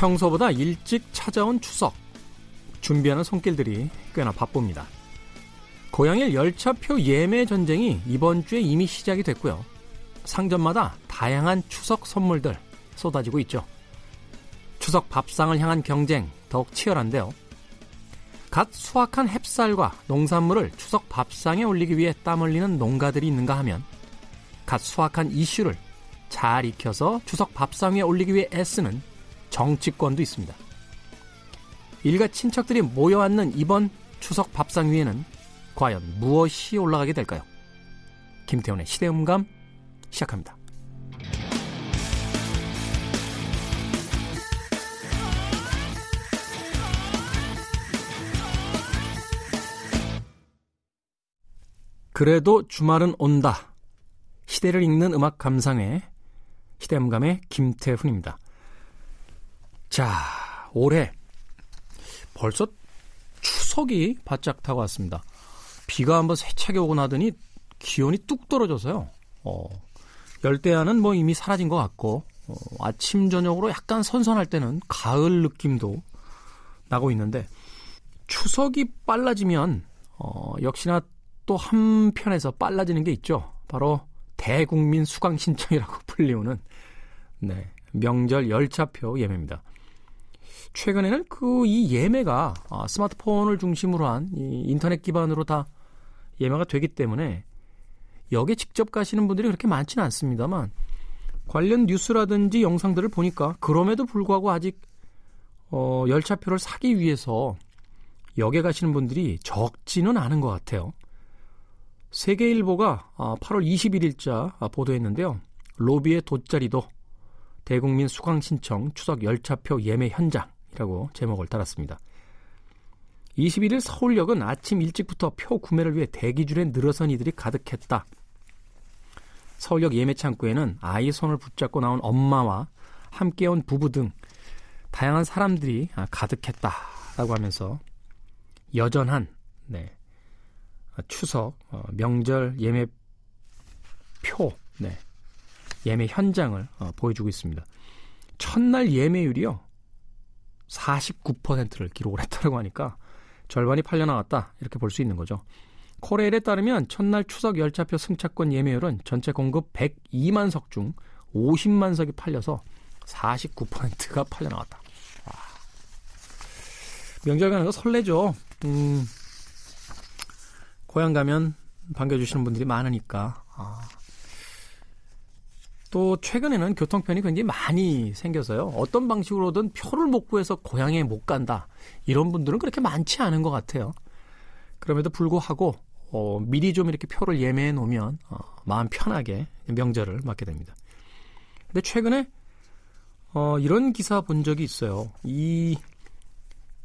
평소보다 일찍 찾아온 추석. 준비하는 손길들이 꽤나 바쁩니다. 고양일 열차표 예매 전쟁이 이번 주에 이미 시작이 됐고요. 상점마다 다양한 추석 선물들 쏟아지고 있죠. 추석 밥상을 향한 경쟁 더욱 치열한데요. 갓 수확한 햅쌀과 농산물을 추석 밥상에 올리기 위해 땀 흘리는 농가들이 있는가 하면 갓 수확한 이슈를 잘 익혀서 추석 밥상 위에 올리기 위해 애쓰는 정치권도 있습니다. 일가 친척들이 모여 앉는 이번 추석 밥상 위에는 과연 무엇이 올라가게 될까요? 김태훈의 시대음감 시작합니다. 그래도 주말은 온다. 시대를 읽는 음악 감상회 시대음감의 김태훈입니다. 자, 올해 벌써 추석이 바짝 다가왔습니다. 비가 한번 세차게 오고 나더니 기온이 뚝 떨어져서요. 어, 열대야는 뭐 이미 사라진 것 같고 어, 아침 저녁으로 약간 선선할 때는 가을 느낌도 나고 있는데 추석이 빨라지면 어, 역시나 또 한편에서 빨라지는 게 있죠. 바로 대국민 수강 신청이라고 불리우는 네, 명절 열차표 예매입니다. 최근에는 그 이 예매가 아, 스마트폰을 중심으로 한 인터넷 기반으로 다 예매가 되기 때문에 여기에 직접 가시는 분들이 그렇게 많지는 않습니다만 관련 뉴스라든지 영상들을 보니까 그럼에도 불구하고 아직 어, 열차표를 사기 위해서 역에 가시는 분들이 적지는 않은 것 같아요. 세계일보가 8월 21일자 보도했는데요. 로비의 돗자리도 대국민 수강 신청 추석 열차표 예매 현장 이라고 제목을 달았습니다. 21일 서울역은 아침 일찍부터 표 구매를 위해 대기줄에 늘어선 이들이 가득했다. 서울역 예매 창구에는 아이 손을 붙잡고 나온 엄마와 함께 온 부부 등 다양한 사람들이 가득했다라고 하면서 여전한 네, 추석 어, 명절 예매 표 네, 예매 현장을 어, 보여주고 있습니다. 첫날 예매율이요 49%를 기록을 했다고 하니까 절반이 팔려 나갔다 이렇게 볼 수 있는 거죠. 코레일에 따르면 첫날 추석 열차표 승차권 예매율은 전체 공급 102만 석 중 50만 석이 팔려서 49%가 팔려 나갔다. 와. 명절 가는 거 설레죠. 음, 고향 가면 반겨주시는 분들이 많으니까. 아. 또 최근에는 교통편이 굉장히 많이 생겨서요. 어떤 방식으로든 표를 못 구해서 고향에 못 간다. 이런 분들은 그렇게 많지 않은 것 같아요. 그럼에도 불구하고 어, 미리 좀 이렇게 표를 예매해 놓으면 어, 마음 편하게 명절을 맞게 됩니다. 근데 최근에 어, 이런 기사 본 적이 있어요. 이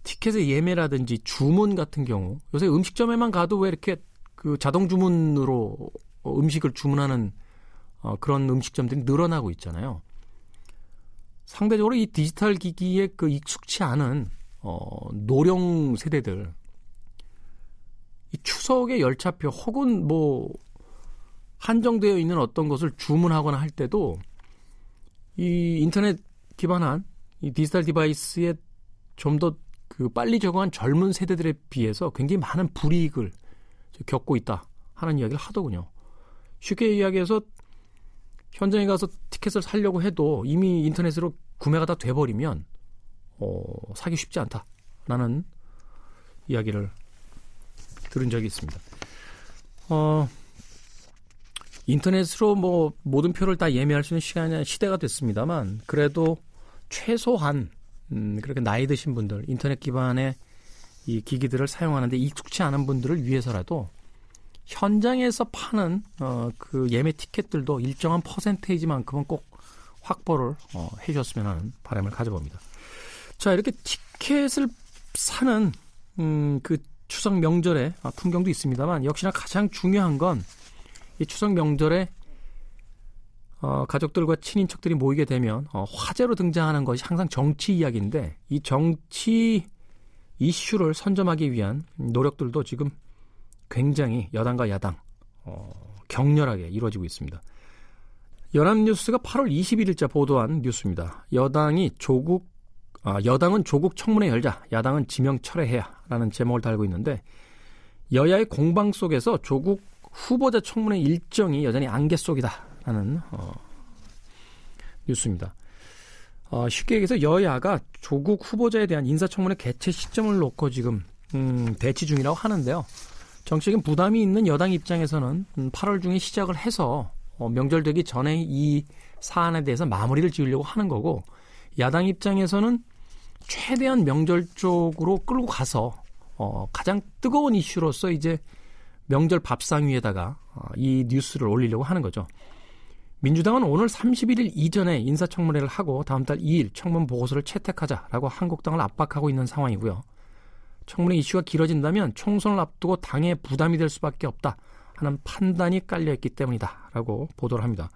티켓의 예매라든지 주문 같은 경우 요새 음식점에만 가도 왜 이렇게 그 자동 주문으로 음식을 주문하는 어, 그런 음식점들이 늘어나고 있잖아요. 상대적으로 이 디지털 기기에 그 익숙치 않은 어, 노령 세대들 이 추석의 열차표 혹은 뭐 한정되어 있는 어떤 것을 주문하거나 할 때도 이 인터넷 기반한 이 디지털 디바이스에 좀 더 그 빨리 적응한 젊은 세대들에 비해서 굉장히 많은 불이익을 겪고 있다 하는 이야기를 하더군요. 쉽게 이야기해서 현장에 가서 티켓을 살려고 해도 이미 인터넷으로 구매가 다 돼버리면 어, 사기 쉽지 않다라는 이야기를 들은 적이 있습니다. 어, 인터넷으로 뭐 모든 표를 다 예매할 수 있는 시간이 시대가 됐습니다만 그래도 최소한 음, 그렇게 나이 드신 분들 인터넷 기반의 이 기기들을 사용하는데 익숙치 않은 분들을 위해서라도 현장에서 파는 어, 그 예매 티켓들도 일정한 퍼센테이지만큼은 꼭 확보를 어, 해주셨으면 하는 바람을 가져봅니다. 자 이렇게 티켓을 사는 음, 그 추석 명절의 풍경도 있습니다만 역시나 가장 중요한 건 이 추석 명절에 어, 가족들과 친인척들이 모이게 되면 어, 화제로 등장하는 것이 항상 정치 이야기인데 이 정치 이슈를 선점하기 위한 노력들도 지금 굉장히 여당과 야당 어, 격렬하게 이루어지고 있습니다. 연합뉴스가 8월 21일자 보도한 뉴스입니다. 여당이 조국 아, 여당은 조국 청문회 열자, 야당은 지명 철회해야라는 제목을 달고 있는데 여야의 공방 속에서 조국 후보자 청문회 일정이 여전히 안개 속이다라는 어, 뉴스입니다. 어, 쉽게 얘기해서 여야가 조국 후보자에 대한 인사청문회 개최 시점을 놓고 지금 음, 대치 중이라고 하는데요. 정치적인 부담이 있는 여당 입장에서는 8월 음, 중에 시작을 해서 어, 명절 되기 전에 이 사안에 대해서 마무리를 지으려고 하는 거고 야당 입장에서는 최대한 명절 쪽으로 끌고 가서 어, 가장 뜨거운 이슈로서 이제 명절 밥상 위에다가 어, 이 뉴스를 올리려고 하는 거죠. 민주당은 오늘 31일 이전에 인사청문회를 하고 다음 달 2일 청문 보고서를 채택하자라고 한국당을 압박하고 있는 상황이고요. 청문회 이슈가 길어진다면 총선을 앞두고 당에 부담이 될 수밖에 없다 하는 판단이 깔려있기 때문이다라고 보도를 합니다.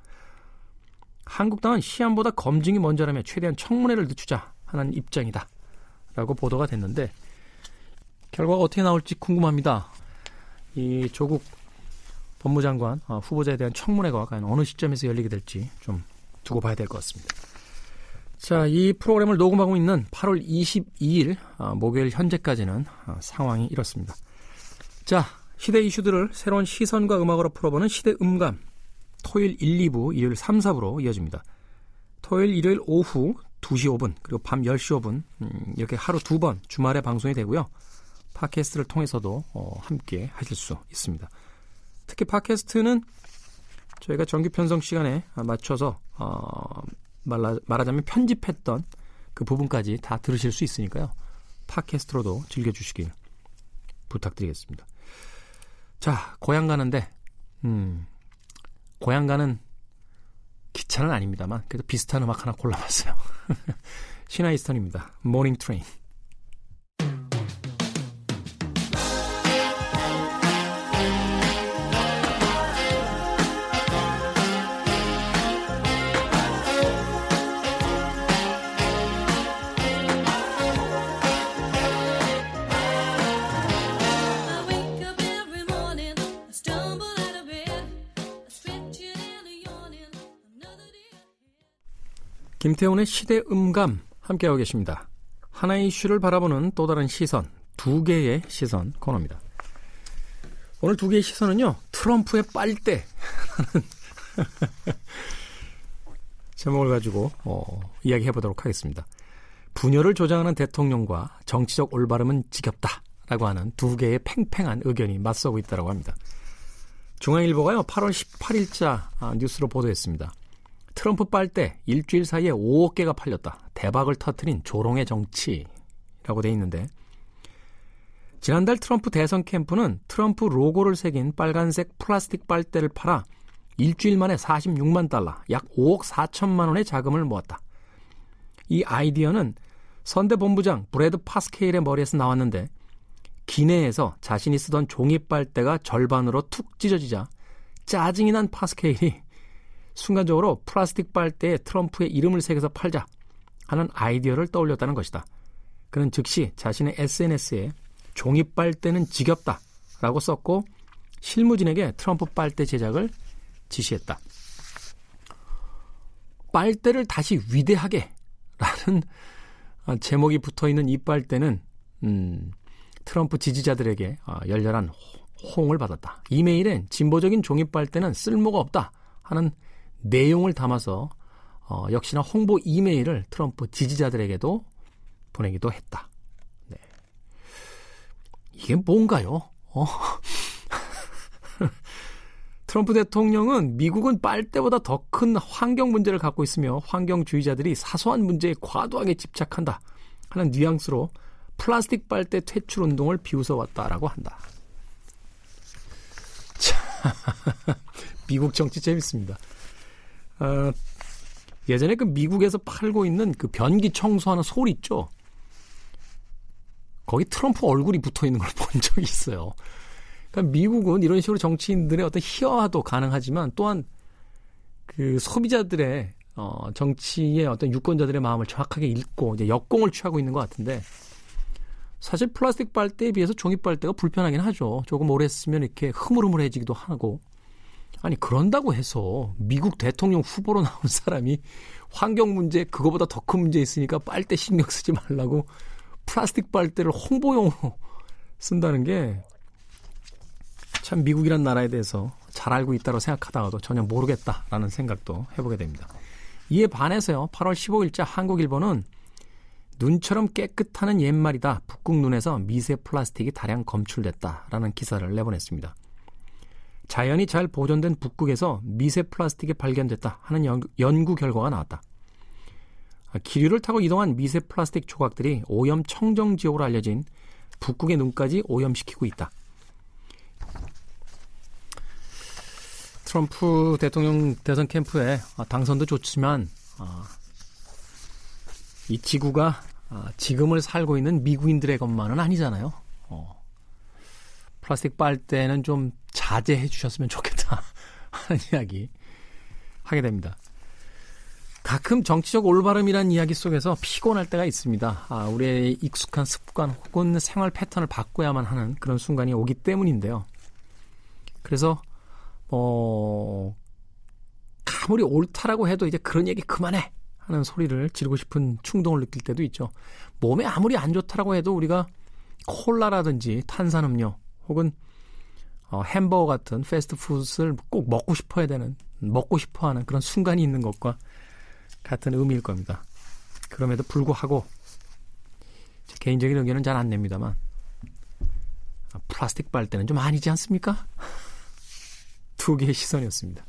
한국당은 시안보다 검증이 먼저라며 최대한 청문회를 늦추자 하는 입장이다라고 보도가 됐는데 결과가 어떻게 나올지 궁금합니다. 이 조국 법무장관 어, 후보자에 대한 청문회가 과연 어느 시점에서 열리게 될지 좀 두고 봐야 될 것 같습니다. 자, 이 프로그램을 녹음하고 있는 8월 22일 어, 목요일 현재까지는 어, 상황이 이렇습니다. 자, 시대 이슈들을 새로운 시선과 음악으로 풀어보는 시대 음감. 토요일 1, 2부, 일요일 3, 4부로 이어집니다. 토요일, 일요일 오후 2시 5분, 그리고 밤 10시 5분, 음, 이렇게 하루 두 번 주말에 방송이 되고요. 팟캐스트를 통해서도 어, 함께 하실 수 있습니다. 특히 팟캐스트는 저희가 정규 편성 시간에 맞춰서 어, 말라, 말하자면 편집했던 그 부분까지 다 들으실 수 있으니까요. 팟캐스트로도 즐겨주시길 부탁드리겠습니다. 자, 고향 가는데, 음, 고향 가는 기차는 아닙니다만, 그래도 비슷한 음악 하나 골라봤어요. 시나 이스턴입니다. Morning Train. 김태훈의 시대 음감 함께하고 계십니다. 하나의 이슈를 바라보는 또 다른 시선, 두 개의 시선 코너입니다. 오늘 두 개의 시선은요, 트럼프의 빨대. 제목을 가지고, 어, 이야기해 보도록 하겠습니다. 분열을 조장하는 대통령과 정치적 올바름은 지겹다. 라고 하는 두 개의 팽팽한 의견이 맞서고 있다고 합니다. 중앙일보가요, 8월 18일자 아, 뉴스로 보도했습니다. 트럼프 빨대 일주일 사이에 5억 개가 팔렸다. 대박을 터트린 조롱의 정치라고 돼 있는데 지난달 트럼프 대선 캠프는 트럼프 로고를 새긴 빨간색 플라스틱 빨대를 팔아 일주일 만에 46만 달러, 약 5억 4천만 원의 자금을 모았다. 이 아이디어는 선대 본부장 브래드 파스케일의 머리에서 나왔는데 기내에서 자신이 쓰던 종이 빨대가 절반으로 툭 찢어지자 짜증이 난 파스케일이 순간적으로 플라스틱 빨대에 트럼프의 이름을 새겨서 팔자 하는 아이디어를 떠올렸다는 것이다. 그는 즉시 자신의 SNS에 종이 빨대는 지겹다 라고 썼고 실무진에게 트럼프 빨대 제작을 지시했다. 빨대를 다시 위대하게 라는 제목이 붙어 있는 이 빨대는 음, 트럼프 지지자들에게 어, 열렬한 호응을 받았다. 이메일엔 진보적인 종이 빨대는 쓸모가 없다 하는 내용을 담아서 어, 역시나 홍보 이메일을 트럼프 지지자들에게도 보내기도 했다. 네. 이게 뭔가요? 어? 트럼프 대통령은 미국은 빨대보다 더 큰 환경 문제를 갖고 있으며 환경주의자들이 사소한 문제에 과도하게 집착한다 하는 뉘앙스로 플라스틱 빨대 퇴출 운동을 비웃어 왔다라고 한다. 자, 미국 정치 재밌습니다. 어, 예전에 그 미국에서 팔고 있는 그 변기 청소하는 솔 있죠? 거기 트럼프 얼굴이 붙어 있는 걸 본 적이 있어요. 그러니까 미국은 이런 식으로 정치인들의 어떤 희화도 가능하지만 또한 그 소비자들의 어, 정치의 어떤 유권자들의 마음을 정확하게 읽고 이제 역공을 취하고 있는 것 같은데 사실 플라스틱 빨대에 비해서 종이 빨대가 불편하긴 하죠. 조금 오래 쓰면 이렇게 흐물흐물해지기도 하고 아니 그런다고 해서 미국 대통령 후보로 나온 사람이 환경 문제 그거보다 더 큰 문제 있으니까 빨대 신경 쓰지 말라고 플라스틱 빨대를 홍보용으로 쓴다는 게 참 미국이란 나라에 대해서 잘 알고 있다고 생각하다가도 전혀 모르겠다라는 생각도 해보게 됩니다. 이에 반해서요. 8월 15일자 한국일보는 눈처럼 깨끗하는 옛말이다. 북극 눈에서 미세 플라스틱이 다량 검출됐다라는 기사를 내보냈습니다. 자연이 잘 보존된 북극에서 미세 플라스틱이 발견됐다 하는 연, 연구 결과가 나왔다. 기류를 타고 이동한 미세 플라스틱 조각들이 오염 청정 지역으로 알려진 북극의 눈까지 오염시키고 있다. 트럼프 대통령 대선 캠프에 당선도 좋지만 이 지구가 지금을 살고 있는 미국인들의 것만은 아니잖아요. 어. 플라스틱 빨대는 좀 자제해 주셨으면 좋겠다 하는 이야기 하게 됩니다. 가끔 정치적 올바름이라는 이야기 속에서 피곤할 때가 있습니다. 아, 우리의 익숙한 습관 혹은 생활 패턴을 바꿔야만 하는 그런 순간이 오기 때문인데요. 그래서 어 아무리 옳다라고 해도 이제 그런 얘기 그만해 하는 소리를 지르고 싶은 충동을 느낄 때도 있죠. 몸에 아무리 안 좋다라고 해도 우리가 콜라라든지 탄산음료 혹은 어, 햄버거 같은 패스트푸드를 꼭 먹고 싶어야 되는 먹고 싶어하는 그런 순간이 있는 것과 같은 의미일 겁니다. 그럼에도 불구하고 개인적인 의견은 잘 안 냅니다만 플라스틱 빨대는 좀 아니지 않습니까? 두 개의 시선이었습니다.